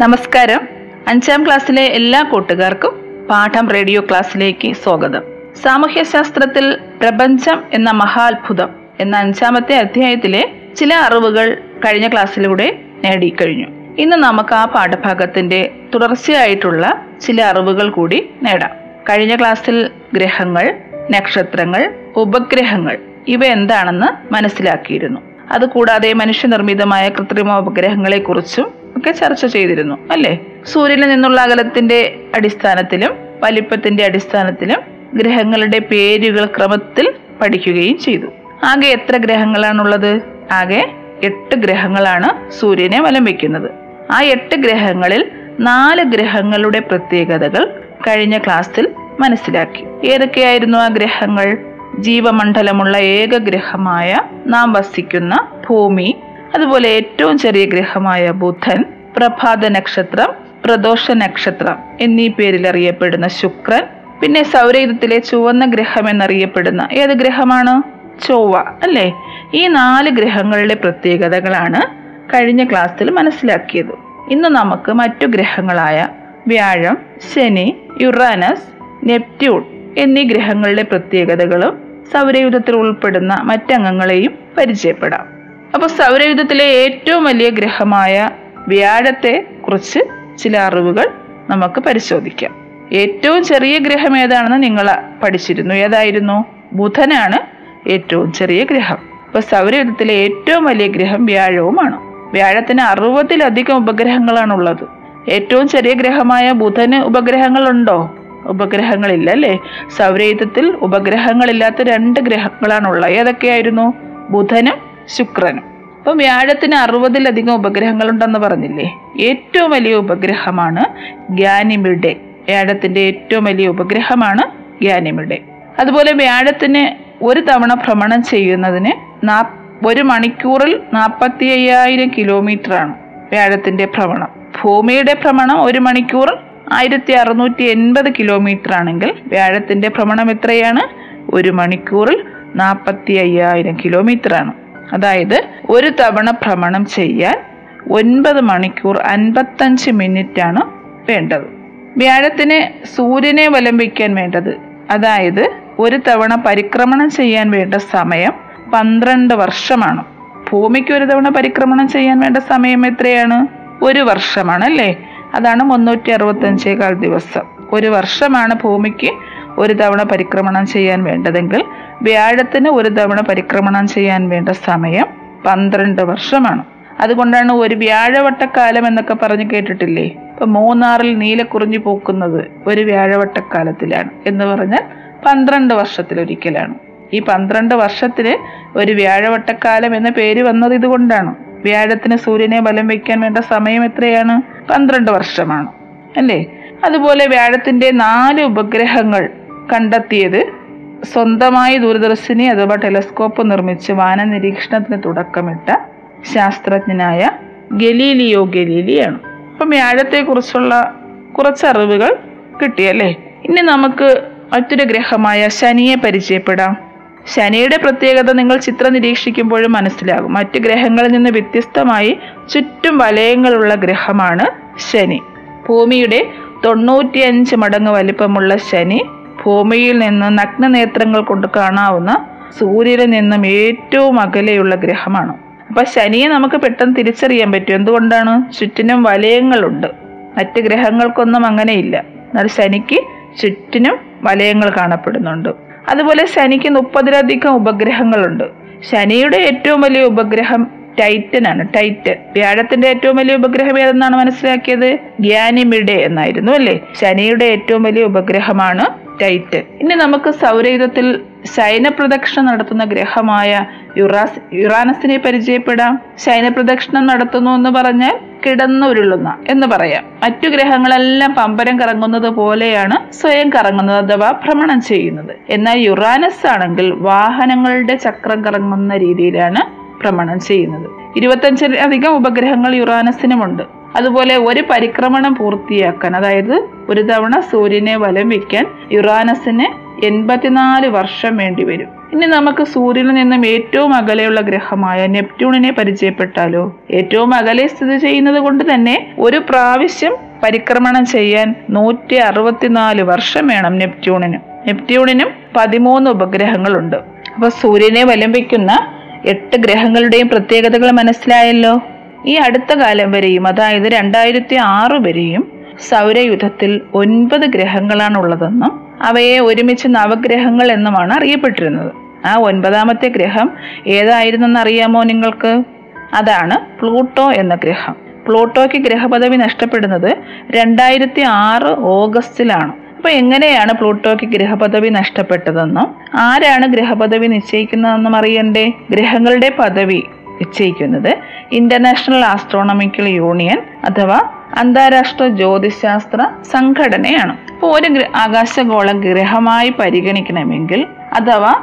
നമസ്കാരം. അഞ്ചാം ക്ലാസ്സിലെ എല്ലാ കൂട്ടുകാർക്കും പാഠം റേഡിയോ ക്ലാസ്സിലേക്ക് സ്വാഗതം. സാമൂഹ്യശാസ്ത്രത്തിൽ പ്രപഞ്ചം എന്ന മഹാത്ഭുതം എന്ന അഞ്ചാമത്തെ അധ്യായത്തിലെ ചില അറിവുകൾ കഴിഞ്ഞ ക്ലാസ്സിലൂടെ നേടിക്കഴിഞ്ഞു. ഇന്ന് നമുക്ക് ആ പാഠഭാഗത്തിന്റെ തുടർച്ചയായിട്ടുള്ള ചില അറിവുകൾ കൂടി നേടാം. കഴിഞ്ഞ ക്ലാസ്സിൽ ഗ്രഹങ്ങൾ നക്ഷത്രങ്ങൾ ഉപഗ്രഹങ്ങൾ ഇവ എന്താണെന്ന് മനസ്സിലാക്കിയിരുന്നു. അതുകൂടാതെ മനുഷ്യനിർമ്മിതമായ കൃത്രിമ ഉപഗ്രഹങ്ങളെ കുറിച്ചും ഒക്കെ ചർച്ച ചെയ്തിരുന്നു അല്ലേ? സൂര്യനിൽ നിന്നുള്ള അകലത്തിന്റെ അടിസ്ഥാനത്തിലും വലിപ്പത്തിന്റെ അടിസ്ഥാനത്തിലും ഗ്രഹങ്ങളുടെ പേരുകൾ ക്രമത്തിൽ പഠിക്കുകയും ചെയ്തു. ആകെ എത്ര ഗ്രഹങ്ങളാണുള്ളത്? ആകെ എട്ട് ഗ്രഹങ്ങളാണ് സൂര്യനെ വലം വയ്ക്കുന്നത് ആ എട്ട് ഗ്രഹങ്ങളിൽ നാല് ഗ്രഹങ്ങളുടെ പ്രത്യേകതകൾ കഴിഞ്ഞ ക്ലാസ്സിൽ മനസ്സിലാക്കി. ഏതൊക്കെയായിരുന്നു ആ ഗ്രഹങ്ങൾ? ജീവമണ്ഡലമുള്ള ഏക ഗ്രഹമായ നാം വസിക്കുന്ന ഭൂമി അതുപോലെ ഏറ്റവും ചെറിയ ഗ്രഹമായ ബുധൻ പ്രഭാത നക്ഷത്രം പ്രദോഷ നക്ഷത്രം എന്നീ പേരിൽ അറിയപ്പെടുന്ന ശുക്രൻ പിന്നെ സൗരയുധത്തിലെ ചുവന്ന ഗ്രഹം എന്നറിയപ്പെടുന്ന ഏത് ഗ്രഹമാണ്? ചൊവ്വ അല്ലേ? ഈ നാല് ഗ്രഹങ്ങളുടെ പ്രത്യേകതകളാണ് കഴിഞ്ഞ ക്ലാസ്സിൽ മനസ്സിലാക്കിയത്. ഇന്ന് നമുക്ക് മറ്റു ഗ്രഹങ്ങളായ വ്യാഴം ശനി യുറാനസ് നെപ്റ്റ്യൂൺ എന്നീ ഗ്രഹങ്ങളുടെ പ്രത്യേകതകളും സൗരയുധത്തിൽ ഉൾപ്പെടുന്ന മറ്റംഗങ്ങളെയും പരിചയപ്പെടാം. അപ്പോൾ സൗരയുധത്തിലെ ഏറ്റവും വലിയ ഗ്രഹമായ വ്യാഴത്തെ കുറിച്ച് ചില അറിവുകൾ നമുക്ക് പരിശോധിക്കാം. ഏറ്റവും ചെറിയ ഗ്രഹം ഏതാണെന്ന് നിങ്ങൾ പഠിച്ചിരുന്നു. ഏതായിരുന്നു? ബുധനാണ് ഏറ്റവും ചെറിയ ഗ്രഹം. ഇപ്പൊ സൗരയുധത്തിലെ ഏറ്റവും വലിയ ഗ്രഹം വ്യാഴവുമാണ്. വ്യാഴത്തിന് അറുപതിലധികം ഉപഗ്രഹങ്ങളാണുള്ളത്. ഏറ്റവും ചെറിയ ഗ്രഹമായ ബുധന് ഉപഗ്രഹങ്ങളുണ്ടോ? ഉപഗ്രഹങ്ങളില്ല അല്ലേ സൗരയുധത്തിൽ ഉപഗ്രഹങ്ങളില്ലാത്ത രണ്ട് ഗ്രഹങ്ങളാണുള്ളത്. ഏതൊക്കെയായിരുന്നു? ബുധനും ശുക്രനും. അപ്പൊ വ്യാഴത്തിന് അറുപതിലധികം ഉപഗ്രഹങ്ങളുണ്ടെന്ന് പറഞ്ഞില്ലേ? ഏറ്റവും വലിയ ഉപഗ്രഹമാണ് ഗ്യാനിമിഡെ വ്യാഴത്തിന്റെ ഏറ്റവും വലിയ ഉപഗ്രഹമാണ് ഗ്യാനിമിഡെ അതുപോലെ വ്യാഴത്തിന് ഒരു തവണ ഭ്രമണം ചെയ്യുന്നതിന് നാ ഒരു മണിക്കൂറിൽ നാൽപ്പത്തി അയ്യായിരം കിലോമീറ്റർ ആണ് വ്യാഴത്തിന്റെ ഭ്രമണം. ഭൂമിയുടെ ഭ്രമണം ഒരു മണിക്കൂർ ആയിരത്തി അറുന്നൂറ്റി എൺപത് കിലോമീറ്റർ ആണെങ്കിൽ വ്യാഴത്തിന്റെ ഭ്രമണം എത്രയാണ്? ഒരു മണിക്കൂറിൽ നാൽപ്പത്തി അയ്യായിരം കിലോമീറ്റർ ആണ് അതായത് ഒരു തവണ ഭ്രമണം ചെയ്യാൻ ഒൻപത് മണിക്കൂർ അൻപത്തഞ്ച് മിനിറ്റ് ആണ് വേണ്ടത്. വ്യാഴത്തിന് സൂര്യനെ വലം വയ്ക്കാൻ വേണ്ടത്. അതായത് ഒരു തവണ പരിക്രമണം ചെയ്യാൻ വേണ്ട സമയം പന്ത്രണ്ട് വർഷമാണ്. ഭൂമിക്ക് ഒരു തവണ പരിക്രമണം ചെയ്യാൻ വേണ്ട സമയം എത്രയാണ്? ഒരു വർഷമാണ് അല്ലേ? അതാണ് മുന്നൂറ്റി അറുപത്തഞ്ചേകാൽ ദിവസം. ഒരു വർഷമാണ് ഭൂമിക്ക് ഒരു തവണ പരിക്രമണം ചെയ്യാൻ വേണ്ടതെങ്കിൽ വ്യാഴത്തിന് ഒരു തവണ പരിക്രമണം ചെയ്യാൻ വേണ്ട സമയം പന്ത്രണ്ട് വർഷമാണ്. അതുകൊണ്ടാണ് ഒരു വ്യാഴവട്ടക്കാലം എന്നൊക്കെ പറഞ്ഞ് കേട്ടിട്ടില്ലേ? ഇപ്പൊ മൂന്നാറിൽ നീലക്കുറിഞ്ഞു പൂക്കുന്നത് ഒരു വ്യാഴവട്ടക്കാലത്തിലാണ് എന്ന് പറഞ്ഞാൽ പന്ത്രണ്ട് വർഷത്തിലൊരിക്കലാണ്. ഈ പന്ത്രണ്ട് വർഷത്തിന് ഒരു വ്യാഴവട്ടക്കാലം എന്ന പേര് വന്നത് ഇതുകൊണ്ടാണ്. വ്യാഴത്തിന് സൂര്യനെ ബലം വയ്ക്കാൻ വേണ്ട സമയം എത്രയാണ്? പന്ത്രണ്ട് വർഷമാണ്. അല്ലേ? അതുപോലെ വ്യാഴത്തിന്റെ നാല് ഉപഗ്രഹങ്ങൾ കണ്ടെത്തിയത് സ്വന്തമായി ദൂരദർശിനി അഥവാ ടെലസ്കോപ്പ് നിർമ്മിച്ച് വാന നിരീക്ഷണത്തിന് തുടക്കമിട്ട ശാസ്ത്രജ്ഞനായ ഗലീലിയോ ഗലീലിയാണ്. അപ്പം വ്യാഴത്തെക്കുറിച്ചുള്ള കുറച്ച് അറിവുകൾ കിട്ടിയല്ലേ? ഇനി നമുക്ക് മറ്റൊരു ഗ്രഹമായ ശനിയെ പരിചയപ്പെടാം. ശനിയുടെ പ്രത്യേകത നിങ്ങൾ ചിത്രം നിരീക്ഷിക്കുമ്പോഴും മനസ്സിലാകും. മറ്റു ഗ്രഹങ്ങളിൽ നിന്ന് വ്യത്യസ്തമായി ചുറ്റും വലയങ്ങളുള്ള ഗ്രഹമാണ് ശനി. ഭൂമിയുടെ തൊണ്ണൂറ്റിയഞ്ച് മടങ്ങ് വലിപ്പമുള്ള ശനി ഭൂമിയിൽ നിന്ന് നഗ്നനേത്രങ്ങൾ കൊണ്ട് കാണാവുന്ന സൂര്യനിൽ നിന്നും ഏറ്റവും അകലെയുള്ള ഗ്രഹമാണ്. അപ്പൊ ശനിയെ നമുക്ക് പെട്ടെന്ന് തിരിച്ചറിയാൻ പറ്റും. എന്തുകൊണ്ടാണ്? ചുറ്റിനും വലയങ്ങളുണ്ട്. മറ്റ് ഗ്രഹങ്ങൾക്കൊന്നും അങ്ങനെയില്ല. എന്നാൽ ശനിക്ക് ചുറ്റിനും വലയങ്ങൾ കാണപ്പെടുന്നുണ്ട്. അതുപോലെ ശനിക്ക് മുപ്പതിലധികം ഉപഗ്രഹങ്ങളുണ്ട്. ശനിയുടെ ഏറ്റവും വലിയ ഉപഗ്രഹം ടൈറ്റൻ ആണ്. ടൈറ്റൻ വ്യാഴത്തിന്റെ ഏറ്റവും വലിയ ഉപഗ്രഹം ഏതെന്നാണ് മനസ്സിലാക്കിയത്? ഗ്യാനിമിഡെ എന്നായിരുന്നു അല്ലേ? ശനിയുടെ ഏറ്റവും വലിയ ഉപഗ്രഹമാണ് ടൈറ്റൻ ഇനി നമുക്ക് സൗരയുധത്തിൽ ശയനപ്രദക്ഷിണം നടത്തുന്ന ഗ്രഹമായ യുറാസ് യുറാനസിനെ പരിചയപ്പെടാം. ശയനപ്രദക്ഷിണം നടത്തുന്നു എന്ന് പറഞ്ഞാൽ കിടന്നുരുളുന്ന എന്ന് പറയാം. മറ്റു ഗ്രഹങ്ങളെല്ലാം പമ്പരം കറങ്ങുന്നത് പോലെയാണ് സ്വയം കറങ്ങുന്നത് അഥവാ ഭ്രമണം ചെയ്യുന്നത്. എന്നാൽ യുറാനസ് ആണെങ്കിൽ വാഹനങ്ങളുടെ ചക്രം കറങ്ങുന്ന രീതിയിലാണ് ഭ്രമണം ചെയ്യുന്നത്. ഇരുപത്തഞ്ചിലധികം ഉപഗ്രഹങ്ങൾ യുറാനസിനുമുണ്ട്. അതുപോലെ ഒരു പരിക്രമണം പൂർത്തിയാക്കാൻ അതായത് ഒരു തവണ സൂര്യനെ വലം വയ്ക്കാൻ യുറാനസിന് എൺപത്തിനാല് വർഷം വേണ്ടി വരും. ഇനി നമുക്ക് സൂര്യനിൽ നിന്നും ഏറ്റവും അകലെയുള്ള ഗ്രഹമായ നെപ്റ്റ്യൂണിനെ പരിചയപ്പെട്ടാലോ? ഏറ്റവും അകലെ സ്ഥിതി ചെയ്യുന്നത് കൊണ്ട് തന്നെ ഒരു പ്രാവശ്യം പരിക്രമണം ചെയ്യാൻ നൂറ്റി അറുപത്തിനാല് വർഷം വേണം നെപ്റ്റ്യൂണിന്. നെപ്റ്റ്യൂണിനും പതിമൂന്ന് ഉപഗ്രഹങ്ങളുണ്ട്. അപ്പൊ സൂര്യനെ വലം വയ്ക്കുന്ന എട്ട് ഗ്രഹങ്ങളുടെയും പ്രത്യേകതകൾ മനസ്സിലായല്ലോ. ഈ അടുത്ത കാലം വരെയും അതായത് രണ്ടായിരത്തി ആറ് വരെയും സൗരയുധത്തിൽ ഒൻപത് ഗ്രഹങ്ങളാണ് ഉള്ളതെന്നും അവയെ ഒരുമിച്ച് നവഗ്രഹങ്ങൾ എന്നുമാണ് അറിയപ്പെട്ടിരുന്നത്. ആ ഒൻപതാമത്തെ ഗ്രഹം ഏതായിരുന്നെന്ന് അറിയാമോ നിങ്ങൾക്ക്? അതാണ് പ്ലൂട്ടോ എന്ന ഗ്രഹം. പ്ലൂട്ടോയ്ക്ക് ഗ്രഹപദവി നഷ്ടപ്പെടുന്നത് രണ്ടായിരത്തി ആറ് ഓഗസ്റ്റിലാണ്. അപ്പൊ എങ്ങനെയാണ് പ്ലൂട്ടോയ്ക്ക് ഗ്രഹപദവി നഷ്ടപ്പെട്ടതെന്നും? ആരാണ് ഗ്രഹപദവി നിശ്ചയിക്കുന്നതെന്നും അറിയണ്ടേ? ഗ്രഹങ്ങളുടെ പദവി നിശ്ചയിക്കുന്നത് ഇന്റർനാഷണൽ ആസ്ട്രോണമിക്കൽ യൂണിയൻ അഥവാ അന്താരാഷ്ട്ര ജ്യോതിശാസ്ത്ര സംഘടനയാണ്. അപ്പോൾ ഒരു ആകാശഗോള ഗ്രഹമായി പരിഗണിക്കണമെങ്കിൽ അഥവാ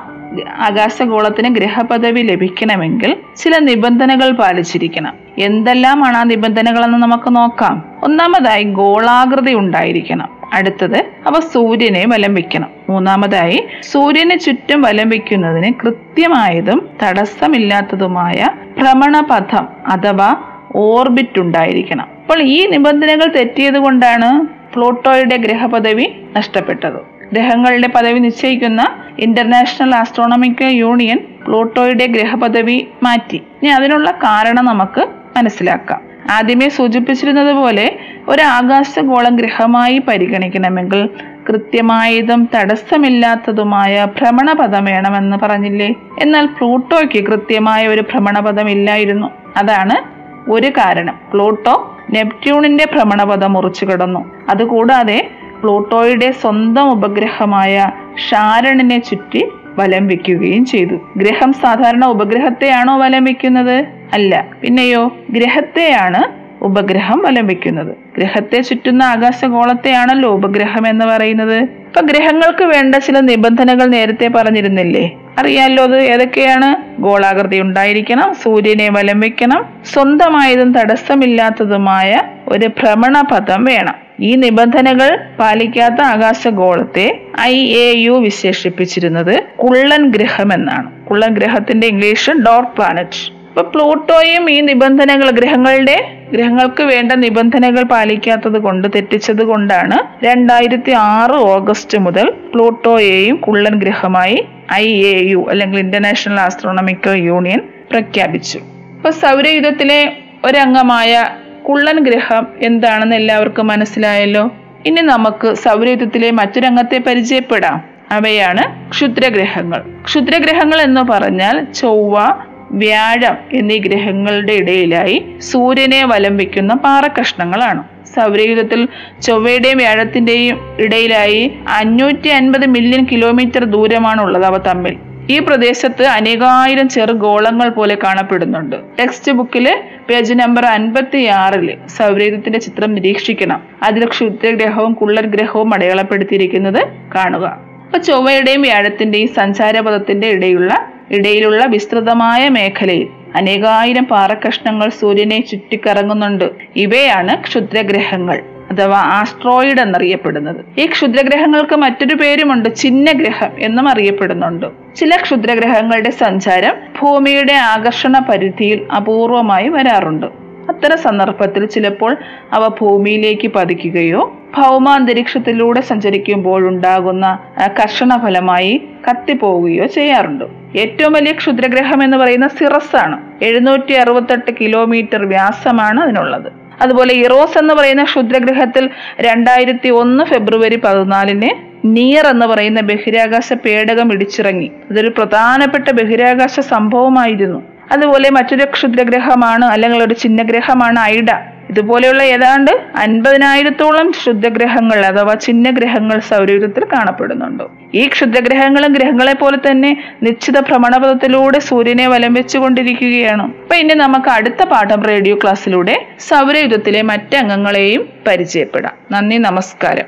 ആകാശഗോളത്തിന് ഗ്രഹപദവി ലഭിക്കണമെങ്കിൽ ചില നിബന്ധനകൾ പാലിച്ചിരിക്കണം. എന്തെല്ലാമാണ് ആ നിബന്ധനകളെന്ന് നമുക്ക് നോക്കാം. ഒന്നാമതായി ഗോളാകൃതി ഉണ്ടായിരിക്കണം. അടുത്തത് അവ സൂര്യനെ വലം വയ്ക്കണം മൂന്നാമതായി സൂര്യന് ചുറ്റും വലം വയ്ക്കുന്നതിന് കൃത്യമായതും തടസ്സമില്ലാത്തതുമായ ഭ്രമണപഥം അഥവാ ഓർബിറ്റ് ഉണ്ടായിരിക്കണം. അപ്പോൾ ഈ നിബന്ധനകൾ തെറ്റിയത് കൊണ്ടാണ് പ്ലൂട്ടോയുടെ ഗ്രഹപദവി നഷ്ടപ്പെട്ടത്. ഗ്രഹങ്ങളുടെ പദവി നിശ്ചയിക്കുന്ന ഇന്റർനാഷണൽ ആസ്ട്രോണമിക്കൽ യൂണിയൻ പ്ലൂട്ടോയുടെ ഗ്രഹപദവി മാറ്റി. ഇനി അതിനുള്ള കാരണം നമുക്ക് മനസ്സിലാക്കാം. ആദ്യമേ സൂചിപ്പിച്ചിരുന്നത് പോലെ ഒരു ആകാശഗോളം ഗ്രഹമായി പരിഗണിക്കണമെങ്കിൽ കൃത്യമായതും തടസ്സമില്ലാത്തതുമായ ഭ്രമണപഥം വേണമെന്ന് പറഞ്ഞില്ലേ? എന്നാൽ പ്ലൂട്ടോയ്ക്ക് കൃത്യമായ ഒരു ഭ്രമണപഥം ഇല്ലായിരുന്നു. അതാണ് ഒരു കാരണം. പ്ലൂട്ടോ നെപ്റ്റ്യൂണിന്റെ ഭ്രമണപഥം മുറിച്ചു കിടന്നു. അതുകൂടാതെ പ്ലൂട്ടോയുടെ സ്വന്തം ഉപഗ്രഹമായ ഷാരണിനെ ചുറ്റി വലം വെക്കുകയും ചെയ്തു. ഗ്രഹം സാധാരണ ഉപഗ്രഹത്തെയാണോ വലം വെക്കുന്നത്? അല്ല. പിന്നെയോ ഗ്രഹത്തെയാണ് ഉപഗ്രഹം അലംബിക്കുന്നത് ഗ്രഹത്തെ ചുറ്റുന്ന ആകാശഗോളത്തെയാണല്ലോ ഉപഗ്രഹം എന്ന് പറയുന്നത്. ഇപ്പൊ ഗ്രഹങ്ങൾക്ക് വേണ്ട ചില നിബന്ധനകൾ നേരത്തെ പറഞ്ഞിരുന്നില്ലേ? അറിയാമല്ലോ അത് ഏതൊക്കെയാണ്? ഗോളാകൃതി ഉണ്ടായിരിക്കണം സൂര്യനെ വലം വയ്ക്കണം സ്വന്തമായതും തടസ്സമില്ലാത്തതുമായ ഒരു ഭ്രമണപഥം വേണം. ഈ നിബന്ധനകൾ പാലിക്കാത്ത ആകാശഗോളത്തെ ഐ എ യു വിശേഷിപ്പിച്ചിരുന്നത് കുള്ളൻ ഗ്രഹം എന്നാണ്. കുള്ളൻ ഗ്രഹത്തിന്റെ ഇംഗ്ലീഷ് ഡോർ പ്ലാനറ്റ്. അപ്പൊ പ്ലൂട്ടോയും ഈ നിബന്ധനകൾ ഗ്രഹങ്ങളുടെ ഗ്രഹങ്ങൾക്ക് വേണ്ട നിബന്ധനകൾ പാലിക്കാത്തത് കൊണ്ട് തെറ്റിച്ചത് കൊണ്ടാണ് രണ്ടായിരത്തി ആറ് ഓഗസ്റ്റ് മുതൽ പ്ലൂട്ടോയെയും കുള്ളൻ ഗ്രഹമായി ഐ എ യു അല്ലെങ്കിൽ ഇന്റർനാഷണൽ ആസ്ട്രോണമിക്കൽ യൂണിയൻ പ്രഖ്യാപിച്ചു. അപ്പൊ സൗരയുധത്തിലെ ഒരംഗമായ കുള്ളൻ ഗ്രഹം എന്താണെന്ന് എല്ലാവർക്കും മനസ്സിലായല്ലോ? ഇനി നമുക്ക് സൗരയുധത്തിലെ മറ്റൊരംഗത്തെ പരിചയപ്പെടാം. അവയാണ് ക്ഷുദ്രഗ്രഹങ്ങൾ. ക്ഷുദ്രഗ്രഹങ്ങൾ എന്ന് പറഞ്ഞാൽ ചൊവ്വ വ്യാഴം എന്നീ ഗ്രഹങ്ങളുടെ ഇടയിലായി സൂര്യനെ വലം വയ്ക്കുന്ന പാറക്കഷ്ണങ്ങളാണ്. സൗരയുഗത്തിൽ ചൊവ്വയുടെയും വ്യാഴത്തിന്റെയും ഇടയിലായി അഞ്ഞൂറ്റി അൻപത് മില്യൺ കിലോമീറ്റർ ദൂരമാണുള്ളത് അവ തമ്മിൽ. ഈ പ്രദേശത്ത് അനേകായിരം ചെറു ഗോളങ്ങൾ പോലെ കാണപ്പെടുന്നുണ്ട്. ടെക്സ്റ്റ് ബുക്കിൽ പേജ് നമ്പർ അൻപത്തി ആറിൽ സൗരയുഗത്തിന്റെ ചിത്രം നിരീക്ഷിക്കണം. അതിൽ ക്ഷുദ്രഗ്രഹവും കുള്ളൻ ഗ്രഹവും അടയാളപ്പെടുത്തിയിരിക്കുന്നത് കാണുക. അപ്പൊ ചൊവ്വയുടെയും വ്യാഴത്തിന്റെയും സഞ്ചാരപഥത്തിന്റെ ഇടയുള്ള ഇടയിലുള്ള വിസ്തൃതമായ മേഖലയിൽ അനേകായിരം പാറക്കഷ്ണങ്ങൾ സൂര്യനെ ചുറ്റിക്കറങ്ങുന്നുണ്ട്. ഇവയാണ് ക്ഷുദ്രഗ്രഹങ്ങൾ അഥവാ ആസ്ട്രോയിഡ് എന്നറിയപ്പെടുന്നത്. ഈ ക്ഷുദ്രഗ്രഹങ്ങൾക്ക് മറ്റൊരു പേരുമുണ്ട് ചിഹ്നഗ്രഹം എന്നും അറിയപ്പെടുന്നുണ്ട്. ചില ക്ഷുദ്രഗ്രഹങ്ങളുടെ സഞ്ചാരം ഭൂമിയുടെ ആകർഷണ പരിധിയിൽ അപൂർവമായി വരാറുണ്ട്. അത്തരം സന്ദർഭത്തിൽ ചിലപ്പോൾ അവ ഭൂമിയിലേക്ക് പതിക്കുകയോ ഭൗമാന്തരീക്ഷത്തിലൂടെ സഞ്ചരിക്കുമ്പോൾ ഉണ്ടാകുന്ന കർഷണ ഫലമായി കത്തിപ്പോവുകയോ ചെയ്യാറുണ്ട്. ഏറ്റവും വലിയ ക്ഷുദ്രഗ്രഹം എന്ന് പറയുന്ന സിറസ് ആണ് എഴുന്നൂറ്റി അറുപത്തെട്ട് കിലോമീറ്റർ വ്യാസമാണ് അതിനുള്ളത്. അതുപോലെ ഇറോസ് എന്ന് പറയുന്ന ക്ഷുദ്രഗ്രഹത്തിൽ രണ്ടായിരത്തി ഒന്ന് ഫെബ്രുവരി പതിനാലിന് നിയർ എന്ന് പറയുന്ന ബഹിരാകാശ പേടകം ഇടിച്ചിറങ്ങി. അതൊരു പ്രധാനപ്പെട്ട ബഹിരാകാശ സംഭവമായിരുന്നു. അതുപോലെ മറ്റൊരു ക്ഷുദ്രഗ്രഹമാണ് അല്ലെങ്കിൽ ഒരു ചിഹ്നഗ്രഹമാണ് ഐഡ. ഇതുപോലെയുള്ള ഏതാണ്ട് അൻപതിനായിരത്തോളം ക്ഷുദ്രഗ്രഹങ്ങൾ അഥവാ ചിഹ്നഗ്രഹങ്ങൾ സൗരയൂഥത്തിൽ കാണപ്പെടുന്നുണ്ട്. ഈ ക്ഷുദ്രഗ്രഹങ്ങളും ഗ്രഹങ്ങളെ പോലെ തന്നെ നിശ്ചിത ഭ്രമണപഥത്തിലൂടെ സൂര്യനെ വലം വെച്ചുകൊണ്ടിരിക്കുകയാണ്. അപ്പൊ ഇനി നമുക്ക് അടുത്ത പാഠം റേഡിയോ ക്ലാസ്സിലൂടെ സൗരയൂഥത്തിലെ മറ്റംഗങ്ങളെയും പരിചയപ്പെടാം. നന്ദി നമസ്കാരം.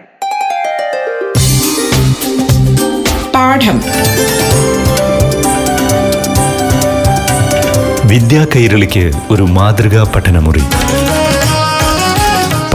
പാഠം. വിദ്യാ കൈരളിക്ക് ഒരു മാതൃകാ പഠനമുറി.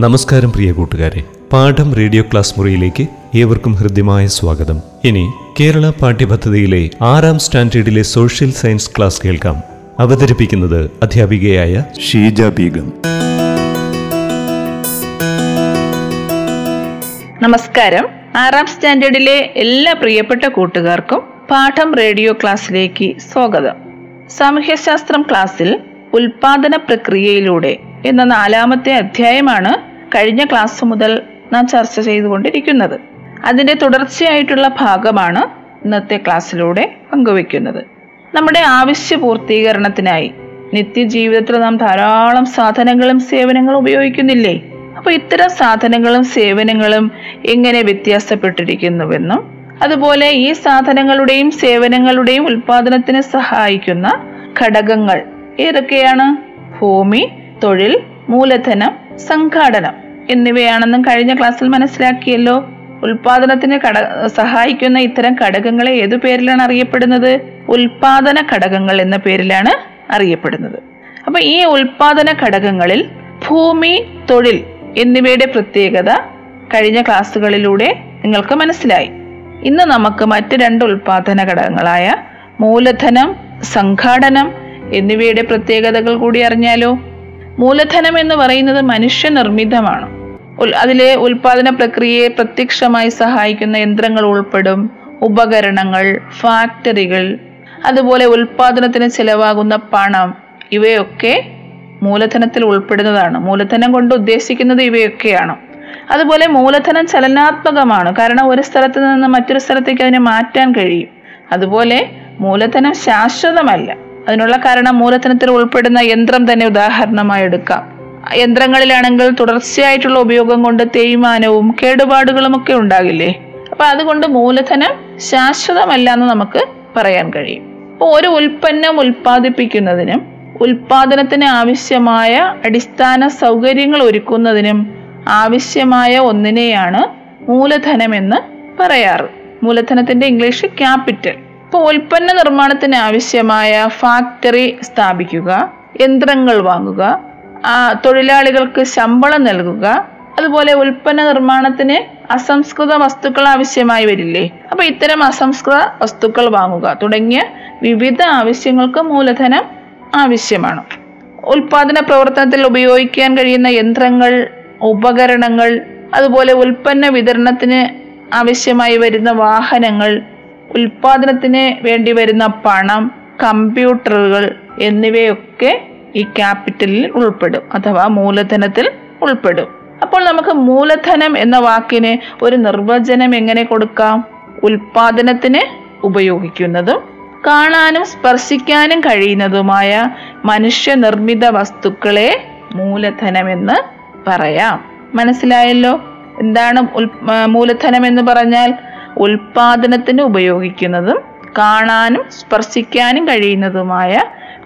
നമസ്കാരം പ്രിയ കൂട്ടുകാരെ. പാഠം റേഡിയോ ക്ലാസ് മുറിയിലേക്ക് ഏവർക്കും ഹൃദ്യമായ സ്വാഗതം. ഇനി കേരള പാഠ്യപദ്ധതിയിലെ ആറാം സ്റ്റാൻഡേർഡിലെ സോഷ്യൽ സയൻസ് ക്ലാസ് കേൾക്കാം. അവതരിപ്പിക്കുന്നത് അധ്യാപികയായ ഷീജ ബീഗം. നമസ്കാരം. ആറാം സ്റ്റാൻഡേർഡിലെ എല്ലാ പ്രിയപ്പെട്ട കൂട്ടുകാർക്കും പാഠം റേഡിയോ ക്ലാസ്സിലേക്ക് സ്വാഗതം. സാമൂഹ്യശാസ്ത്രം ക്ലാസ്സിൽ ഉൽപാദന പ്രക്രിയയിലൂടെ എന്ന നാലാമത്തെ അധ്യായമാണ് കഴിഞ്ഞ ക്ലാസ് മുതൽ നാം ചർച്ച ചെയ്തുകൊണ്ടിരിക്കുന്നത്. അതിന്റെ തുടർച്ചയായിട്ടുള്ള ഭാഗമാണ് ഇന്നത്തെ ക്ലാസ്സിലൂടെ പങ്കുവെക്കുന്നത് നമ്മുടെ ആവശ്യ പൂർത്തീകരണത്തിനായി നിത്യജീവിതത്തിൽ നാം ധാരാളം സാധനങ്ങളും സേവനങ്ങളും ഉപയോഗിക്കുന്നില്ലേ? അപ്പോൾ ഇത്തരം സാധനങ്ങളും സേവനങ്ങളും എങ്ങനെ വ്യത്യാസപ്പെട്ടിരിക്കുന്നുവെന്നും അതുപോലെ ഈ സാധനങ്ങളുടെയും സേവനങ്ങളുടെയും ഉൽപാദനത്തിന് സഹായിക്കുന്ന ഘടകങ്ങൾ ഏതൊക്കെയാണ്? ഭൂമി തൊഴിൽ മൂലധനം സംഘാടനം എന്നിവയാണെന്നും കഴിഞ്ഞ ക്ലാസ്സിൽ മനസ്സിലാക്കിയല്ലോ. ഉൽപാദനത്തിന് ഘട സഹായിക്കുന്ന ഇത്തരം ഘടകങ്ങളെ ഏതു പേരിലാണ് അറിയപ്പെടുന്നത്? ഉൽപാദന ഘടകങ്ങൾ എന്ന പേരിലാണ് അറിയപ്പെടുന്നത്. അപ്പൊ ഈ ഉൽപാദന ഘടകങ്ങളിൽ ഭൂമി തൊഴിൽ എന്നിവയുടെ പ്രത്യേകത കഴിഞ്ഞ ക്ലാസ്സുകളിലൂടെ നിങ്ങൾക്ക് മനസ്സിലായി. ഇന്ന് നമുക്ക് മറ്റ് രണ്ട് ഉൽപാദന ഘടകങ്ങളായ മൂലധനം സംഘാടനം എന്നിവയുടെ പ്രത്യേകതകൾ കൂടി അറിഞ്ഞാലോ. മൂലധനം എന്ന് പറയുന്നത് മനുഷ്യനിർമ്മിതമാണ്. അതിലെ ഉൽപാദന പ്രക്രിയയെ പ്രത്യക്ഷമായി സഹായിക്കുന്ന യന്ത്രങ്ങൾ ഉൾപ്പെടും ഉപകരണങ്ങൾ ഫാക്ടറികൾ അതുപോലെ ഉൽപാദനത്തിന് ചിലവാകുന്ന പണം ഇവയൊക്കെ മൂലധനത്തിൽ ഉൾപ്പെടുന്നതാണ്. മൂലധനം കൊണ്ട് ഉദ്ദേശിക്കുന്നത് ഇവയൊക്കെയാണ്. അതുപോലെ മൂലധനം ചലനാത്മകമാണ്. കാരണം ഒരു സ്ഥലത്ത് നിന്ന് മറ്റൊരു സ്ഥലത്തേക്ക് അതിനെ മാറ്റാൻ കഴിയും. അതുപോലെ മൂലധനം ശാശ്വതമല്ല. അതിനുള്ള കാരണം മൂലധനത്തിൽ ഉൾപ്പെടുന്ന യന്ത്രം തന്നെ ഉദാഹരണമായി എടുക്കാം. യന്ത്രങ്ങളിലാണെങ്കിൽ തുടർച്ചയായിട്ടുള്ള ഉപയോഗം കൊണ്ട് തേയ്മാനവും കേടുപാടുകളും ഒക്കെ ഉണ്ടാകില്ലേ? അപ്പൊ അതുകൊണ്ട് മൂലധനം ശാശ്വതമല്ല എന്ന് നമുക്ക് പറയാൻ കഴിയും. അപ്പോൾ ഒരു ഉൽപ്പന്നം ഉൽപ്പാദിപ്പിക്കുന്നതിനും ഉൽപാദനത്തിന് ആവശ്യമായ അടിസ്ഥാന സൗകര്യങ്ങൾ ഒരുക്കുന്നതിനും ആവശ്യമായ ഒന്നിനെയാണ് മൂലധനമെന്ന് പറയാറ്. മൂലധനത്തിന്റെ ഇംഗ്ലീഷ് ക്യാപിറ്റൽ. ഇപ്പോൾ ഉൽപ്പന്ന നിർമ്മാണത്തിന് ആവശ്യമായ ഫാക്ടറി സ്ഥാപിക്കുക യന്ത്രങ്ങൾ വാങ്ങുക തൊഴിലാളികൾക്ക് ശമ്പളം നൽകുക അതുപോലെ ഉൽപ്പന്ന നിർമ്മാണത്തിന് അസംസ്കൃത വസ്തുക്കൾ ആവശ്യമായി വരില്ലേ? അപ്പൊ ഇത്തരം അസംസ്കൃത വസ്തുക്കൾ വാങ്ങുക തുടങ്ങിയ വിവിധ ആവശ്യങ്ങൾക്ക് മൂലധനം ആവശ്യമാണ്. ഉൽപാദന പ്രവർത്തനത്തിൽ ഉപയോഗിക്കാൻ കഴിയുന്ന യന്ത്രങ്ങൾ ഉപകരണങ്ങൾ അതുപോലെ ഉൽപ്പന്ന വിതരണത്തിന് ആവശ്യമായി വരുന്ന വാഹനങ്ങൾ ഉൽപാദനത്തിന് വേണ്ടി വരുന്ന പണം കമ്പ്യൂട്ടറുകൾ എന്നിവയൊക്കെ ഈ ക്യാപിറ്റലിൽ ഉൾപ്പെടും അഥവാ മൂലധനത്തിൽ ഉൾപ്പെടും. അപ്പോൾ നമുക്ക് മൂലധനം എന്ന വാക്കിന് ഒരു നിർവചനം എങ്ങനെ കൊടുക്കാം? ഉൽപാദനത്തിന് ഉപയോഗിക്കുന്നതും കാണാനും സ്പർശിക്കാനും കഴിയുന്നതുമായ മനുഷ്യനിർമ്മിത വസ്തുക്കളെ മൂലധനമെന്ന് പറയാം. മനസ്സിലായല്ലോ? എന്താണ് മൂലധനം എന്ന് പറഞ്ഞാൽ ഉൽപാദനത്തിന് ഉപയോഗിക്കുന്നതും കാണാനും സ്പർശിക്കാനും കഴിയുന്നതുമായ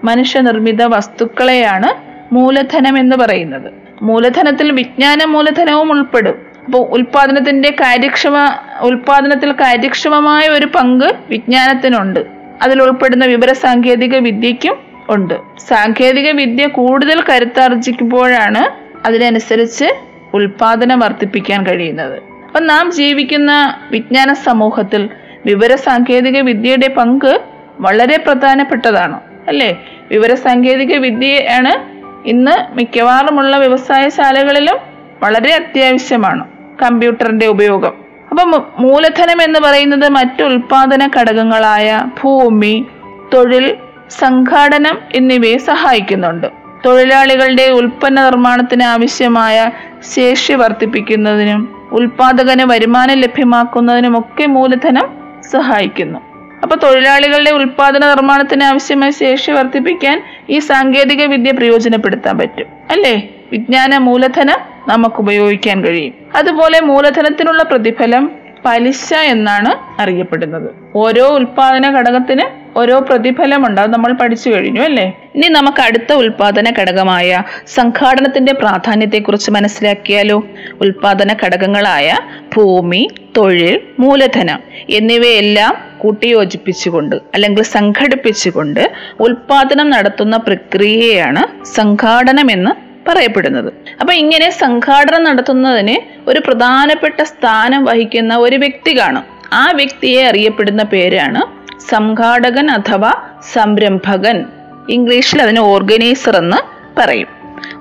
മനുഷ്യനിർമ്മിത വസ്തുക്കളെയാണ് മൂലധനം എന്ന് പറയുന്നത്. മൂലധനത്തിൽ വിജ്ഞാന മൂലധനവും ഉൾപ്പെടും. അപ്പോൾ ഉൽപാദനത്തിന്റെ കാര്യക്ഷമ ഉൽപാദനത്തിൽ കാര്യക്ഷമമായ ഒരു പങ്ക് വിജ്ഞാനത്തിനുണ്ട്. അതിൽ ഉൾപ്പെടുന്ന വിവര സാങ്കേതിക വിദ്യയ്ക്കും ഉണ്ട്. സാങ്കേതിക വിദ്യ കൂടുതൽ കരുത്താർജിക്കുമ്പോഴാണ് അതിനനുസരിച്ച് ഉൽപാദനം വർദ്ധിപ്പിക്കാൻ കഴിയുന്നത്. അപ്പം നാം ജീവിക്കുന്ന വിജ്ഞാന സമൂഹത്തിൽ വിവര സാങ്കേതിക വിദ്യയുടെ പങ്ക് വളരെ പ്രധാനപ്പെട്ടതാണ് അല്ലേ? വിവര സാങ്കേതിക വിദ്യയാണ് ഇന്ന് മിക്കവാറുമുള്ള വ്യവസായശാലകളിലും വളരെ അത്യാവശ്യമാണ് കമ്പ്യൂട്ടറിന്റെ ഉപയോഗം. അപ്പം മൂലധനം എന്ന് പറയുന്നത് മറ്റു ഉൽപാദന ഘടകങ്ങളായ ഭൂമി തൊഴിൽ സംഘാടനം എന്നിവയെ സഹായിക്കുന്നുണ്ട്. തൊഴിലാളികളുടെ ഉൽപ്പന്ന നിർമ്മാണത്തിന് ആവശ്യമായ ശേഷി വർദ്ധിപ്പിക്കുന്നതിനും ഉൽപാദകന് വരുമാനം ലഭ്യമാക്കുന്നതിനുമൊക്കെ മൂലധനം സഹായിക്കുന്നു. അപ്പൊ തൊഴിലാളികളുടെ ഉൽപാദന നിർമ്മാണത്തിന് ആവശ്യമായ ശേഷി വർദ്ധിപ്പിക്കാൻ ഈ സാങ്കേതിക വിദ്യ പ്രയോജനപ്പെടുത്താൻ പറ്റും. അല്ലേ? വിജ്ഞാന മൂലധനം നമുക്ക് ഉപയോഗിക്കാൻ കഴിയും. അതുപോലെ മൂലധനത്തിനുള്ള പ്രതിഫലം പലിശ എന്നാണ് അറിയപ്പെടുന്നത്. ഓരോ ഉൽപാദന ഘടകത്തിന് ഓരോ പ്രതിഫലമുണ്ട്. അത് നമ്മൾ പഠിച്ചു കഴിഞ്ഞു അല്ലേ? ഇനി നമുക്ക് അടുത്ത ഉൽപാദന ഘടകമായ സംഘാടനത്തിന്റെ പ്രാധാന്യത്തെക്കുറിച്ച് മനസ്സിലാക്കിയാലോ? ഉൽപാദന ഘടകങ്ങളായ ഭൂമി തൊഴിൽ മൂലധനം എന്നിവയെല്ലാം കൂട്ടിയോജിപ്പിച്ചുകൊണ്ട് അല്ലെങ്കിൽ സംഘടിപ്പിച്ചുകൊണ്ട് ഉൽപാദനം നടത്തുന്ന പ്രക്രിയയാണ് സംഘാടനം എന്ന് പറയപ്പെടുന്നത്. അപ്പൊ ഇങ്ങനെ സംഘാടനം നടത്തുന്നതിന് ഒരു പ്രധാനപ്പെട്ട സ്ഥാനം വഹിക്കുന്ന ഒരു വ്യക്തി കാണും. ആ വ്യക്തിയെ അറിയപ്പെടുന്ന പേരാണ് സംഘാടകൻ അഥവാ സംരംഭകൻ. ഇംഗ്ലീഷിൽ അതിന് ഓർഗനൈസർ എന്ന് പറയും.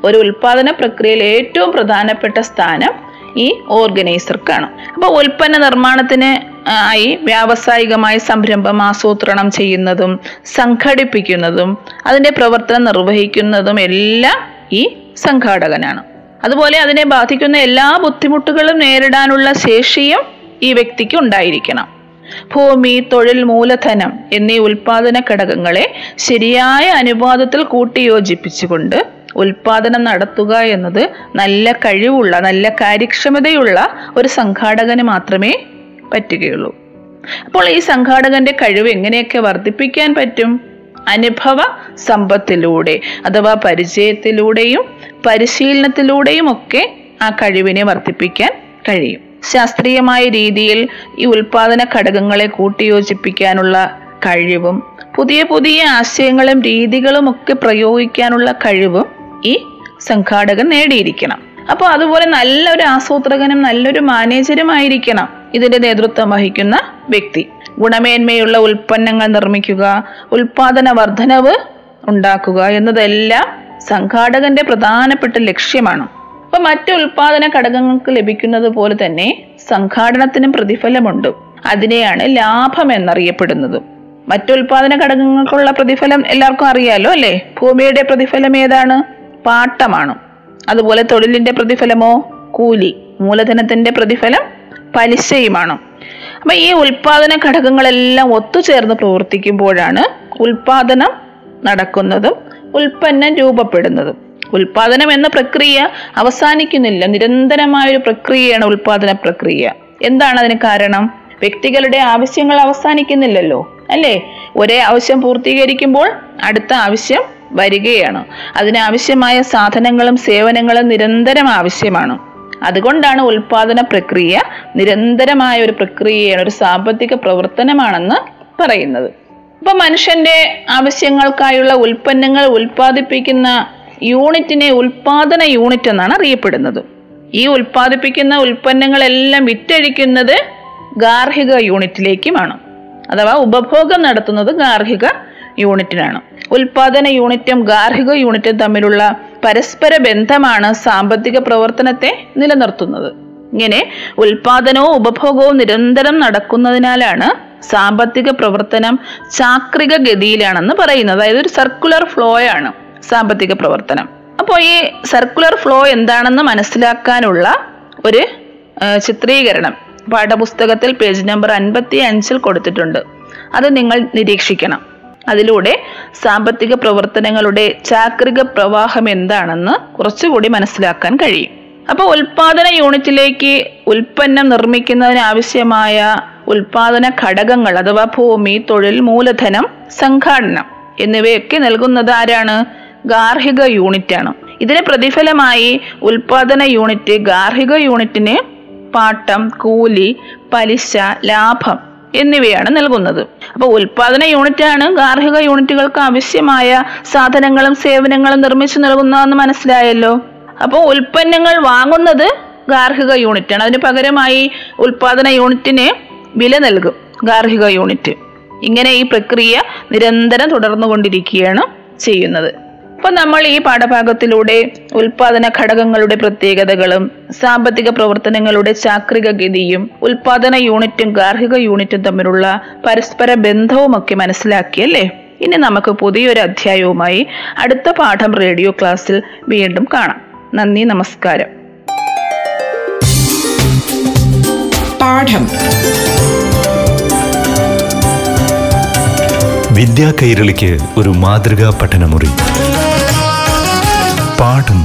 ഒരു ഉൽപാദന പ്രക്രിയയിൽ ഏറ്റവും പ്രധാനപ്പെട്ട സ്ഥാനം ഈ ഓർഗനൈസർക്കാണ്. അപ്പോൾ ഉൽപ്പന്ന നിർമ്മാണത്തിന് ആയി വ്യാവസായികമായ സംരംഭം ആസൂത്രണം ചെയ്യുന്നതും സംഘടിപ്പിക്കുന്നതും അതിന്റെ പ്രവർത്തനം നിർവഹിക്കുന്നതും എല്ലാം ഈ സംഘാടകനാണ്. അതുപോലെ അതിനെ ബാധിക്കുന്ന എല്ലാ ബുദ്ധിമുട്ടുകളും നേരിടാനുള്ള ശേഷിയും ഈ വ്യക്തിക്ക് ഉണ്ടായിരിക്കണം. ഭൂമി തൊഴിൽ മൂലധനം എന്നീ ഉൽപാദന ഘടകങ്ങളെ ശരിയായ അനുപാതത്തിൽ കൂട്ടിയോജിപ്പിച്ചുകൊണ്ട് ഉൽപാദനം നടത്തുക എന്നത് നല്ല കഴിവുള്ള നല്ല കാര്യക്ഷമതയുള്ള ഒരു സംഘാടകന് മാത്രമേ പറ്റുകയുള്ളൂ. അപ്പോൾ ഈ സംഘാടകന്റെ കഴിവ് എങ്ങനെയൊക്കെ വർദ്ധിപ്പിക്കാൻ പറ്റും? അനുഭവ സമ്പത്തിലൂടെ അഥവാ പരിചയത്തിലൂടെയും പരിശീലനത്തിലൂടെയും ഒക്കെ ആ കഴിവിനെ വർദ്ധിപ്പിക്കാൻ കഴിയും. ശാസ്ത്രീയമായ രീതിയിൽ ഈ ഉൽപാദന ഘടകങ്ങളെ കൂട്ടിയോജിപ്പിക്കാനുള്ള കഴിവും പുതിയ പുതിയ ആശയങ്ങളും രീതികളും ഒക്കെ പ്രയോഗിക്കാനുള്ള കഴിവും ഈ സംഘാടകൻ നേടിയിരിക്കണം. അപ്പോൾ അതുപോലെ നല്ലൊരു ആസൂത്രകനും നല്ലൊരു മാനേജരും ആയിരിക്കണം ഇതിന്റെ നേതൃത്വം വഹിക്കുന്ന വ്യക്തി. ഗുണമേന്മയുള്ള ഉൽപ്പന്നങ്ങൾ നിർമ്മിക്കുക ഉൽപാദന വർധനവ് ഉണ്ടാക്കുക എന്നതെല്ലാം സംഘാടകന്റെ പ്രധാനപ്പെട്ട ലക്ഷ്യമാണ്. അപ്പൊ മറ്റു ഉൽപാദന ഘടകങ്ങൾക്ക് ലഭിക്കുന്നത് പോലെ തന്നെ സംഘാടനത്തിനും പ്രതിഫലമുണ്ട്. അതിനെയാണ് ലാഭം എന്നറിയപ്പെടുന്നത്. മറ്റു ഉൽപാദന ഘടകങ്ങൾക്കുള്ള പ്രതിഫലം എല്ലാവർക്കും അറിയാലോ അല്ലേ? ഭൂമിയുടെ പ്രതിഫലം ഏതാണ്? പാട്ടമാണ്. അതുപോലെ തൊഴിലിന്റെ പ്രതിഫലമോ? കൂലി മൂലധനത്തിന്റെ പ്രതിഫലം പലിശയുമാണ്. അപ്പൊ ഈ ഉൽപാദന ഘടകങ്ങളെല്ലാം ഒത്തുചേർന്ന് പ്രവർത്തിക്കുമ്പോഴാണ് ഉൽപാദനം നടക്കുന്നതും ഉൽപ്പന്നം രൂപപ്പെടുന്നതും. ഉൽപാദനം എന്ന പ്രക്രിയ അവസാനിക്കുന്നില്ല. നിരന്തരമായ ഒരു പ്രക്രിയയാണ് ഉൽപാദന പ്രക്രിയ. എന്താണ് അതിന് കാരണം? വ്യക്തികളുടെ ആവശ്യങ്ങൾ അവസാനിക്കുന്നില്ലല്ലോ അല്ലേ? ഒരേ ആവശ്യം പൂർത്തീകരിക്കുമ്പോൾ അടുത്ത ആവശ്യം വരികയാണ്. അതിനാവശ്യമായ സാധനങ്ങളും സേവനങ്ങളും നിരന്തരം ആവശ്യമാണ്. അതുകൊണ്ടാണ് ഉൽപാദന പ്രക്രിയ നിരന്തരമായ ഒരു പ്രക്രിയയാണ് ഒരു സാമ്പത്തിക പ്രവർത്തനമാണെന്ന് പറയുന്നത്. ഇപ്പൊ മനുഷ്യന്റെ ആവശ്യങ്ങൾക്കായുള്ള ഉൽപ്പന്നങ്ങൾ ഉൽപ്പാദിപ്പിക്കുന്ന യൂണിറ്റിനെ ഉൽപാദന യൂണിറ്റ് എന്നാണ് അറിയപ്പെടുന്നത്. ഈ ഉൽപ്പാദിപ്പിക്കുന്ന ഉൽപ്പന്നങ്ങളെല്ലാം വിറ്റഴിക്കുന്നത് ഗാർഹിക യൂണിറ്റിലേക്കുമാണ്. അഥവാ ഉപഭോഗം നടത്തുന്നത് ഗാർഹിക യൂണിറ്റിനാണ്. ഉൽപാദന യൂണിറ്റും ഗാർഹിക യൂണിറ്റും തമ്മിലുള്ള പരസ്പര ബന്ധമാണ് സാമ്പത്തിക പ്രവർത്തനത്തെ നിലനിർത്തുന്നത്. ഇങ്ങനെ ഉൽപാദനവും ഉപഭോഗവും നിരന്തരം നടക്കുന്നതിനാലാണ് സാമ്പത്തിക പ്രവർത്തനം ചാക്രിക ഗതിയിലാണെന്ന് പറയുന്നത്. അതായത് ഒരു സർക്കുലർ ഫ്ലോയാണ് സാമ്പത്തിക പ്രവർത്തനം. അപ്പോൾ ഈ സർക്കുലർ ഫ്ലോ എന്താണെന്ന് മനസ്സിലാക്കാനുള്ള ഒരു ചിത്രീകരണം പാഠപുസ്തകത്തിൽ പേജ് നമ്പർ അൻപത്തി അഞ്ചിൽ കൊടുത്തിട്ടുണ്ട്. അത് നിങ്ങൾ നിരീക്ഷിക്കണം. അതിലൂടെ സാമ്പത്തിക പ്രവർത്തനങ്ങളുടെ ചാക്രിക പ്രവാഹം എന്താണെന്ന് കുറച്ചുകൂടി മനസ്സിലാക്കാൻ കഴിയും. അപ്പോൾ ഉൽപാദന യൂണിറ്റിലേക്ക് ഉൽപ്പന്നം നിർമ്മിക്കുന്നതിന് ആവശ്യമായ ഉൽപാദന ഘടകങ്ങൾ അഥവാ ഭൂമി തൊഴിൽ മൂലധനം സംഘാടനം എന്നിവയൊക്കെ നൽകുന്നത് ആരാണ്? ഗാർഹിക യൂണിറ്റാണ് ഇതിന് പ്രതിഫലമായി ഉൽപാദന യൂണിറ്റ് ഗാർഹിക യൂണിറ്റിന് പാട്ടം കൂലി പലിശ ലാഭം എന്നിവയാണ് നൽകുന്നത്. അപ്പോൾ ഉൽപാദന യൂണിറ്റാണ് ഗാർഹിക യൂണിറ്റുകൾക്ക് ആവശ്യമായ സാധനങ്ങളും സേവനങ്ങളും നിർമ്മിച്ചു നൽകുന്നതെന്ന് മനസ്സിലായല്ലോ? അപ്പോൾ ഉൽപ്പന്നങ്ങൾ വാങ്ങുന്നത് ഗാർഹിക യൂണിറ്റാണ് അതിന് പകരമായി ഉൽപാദന യൂണിറ്റിന് വില നൽകും ഗാർഹിക യൂണിറ്റ്. ഇങ്ങനെ ഈ പ്രക്രിയ നിരന്തരം തുടർന്നുകൊണ്ടിരിക്കുകയാണ് ചെയ്യുന്നത്. അപ്പൊ നമ്മൾ ഈ പാഠഭാഗത്തിലൂടെ ഉൽപാദന ഘടകങ്ങളുടെ പ്രത്യേകതകളും സാമ്പത്തിക പ്രവർത്തനങ്ങളുടെ ചാക്രിക ഗതിയും ഉൽപാദന യൂണിറ്റും ഗാർഹിക യൂണിറ്റും തമ്മിലുള്ള പരസ്പര ബന്ധവും ഒക്കെ മനസ്സിലാക്കിയല്ലേ ഇനി നമുക്ക് പുതിയൊരു അധ്യായവുമായി അടുത്ത പാഠം റേഡിയോ ക്ലാസ്സിൽ വീണ്ടും കാണാം. നന്ദി നമസ്കാരം. പാഠം. വിദ്യാ കൈരളിക്ക് ഒരു മാതൃകാ പഠനമുറി. പാടും.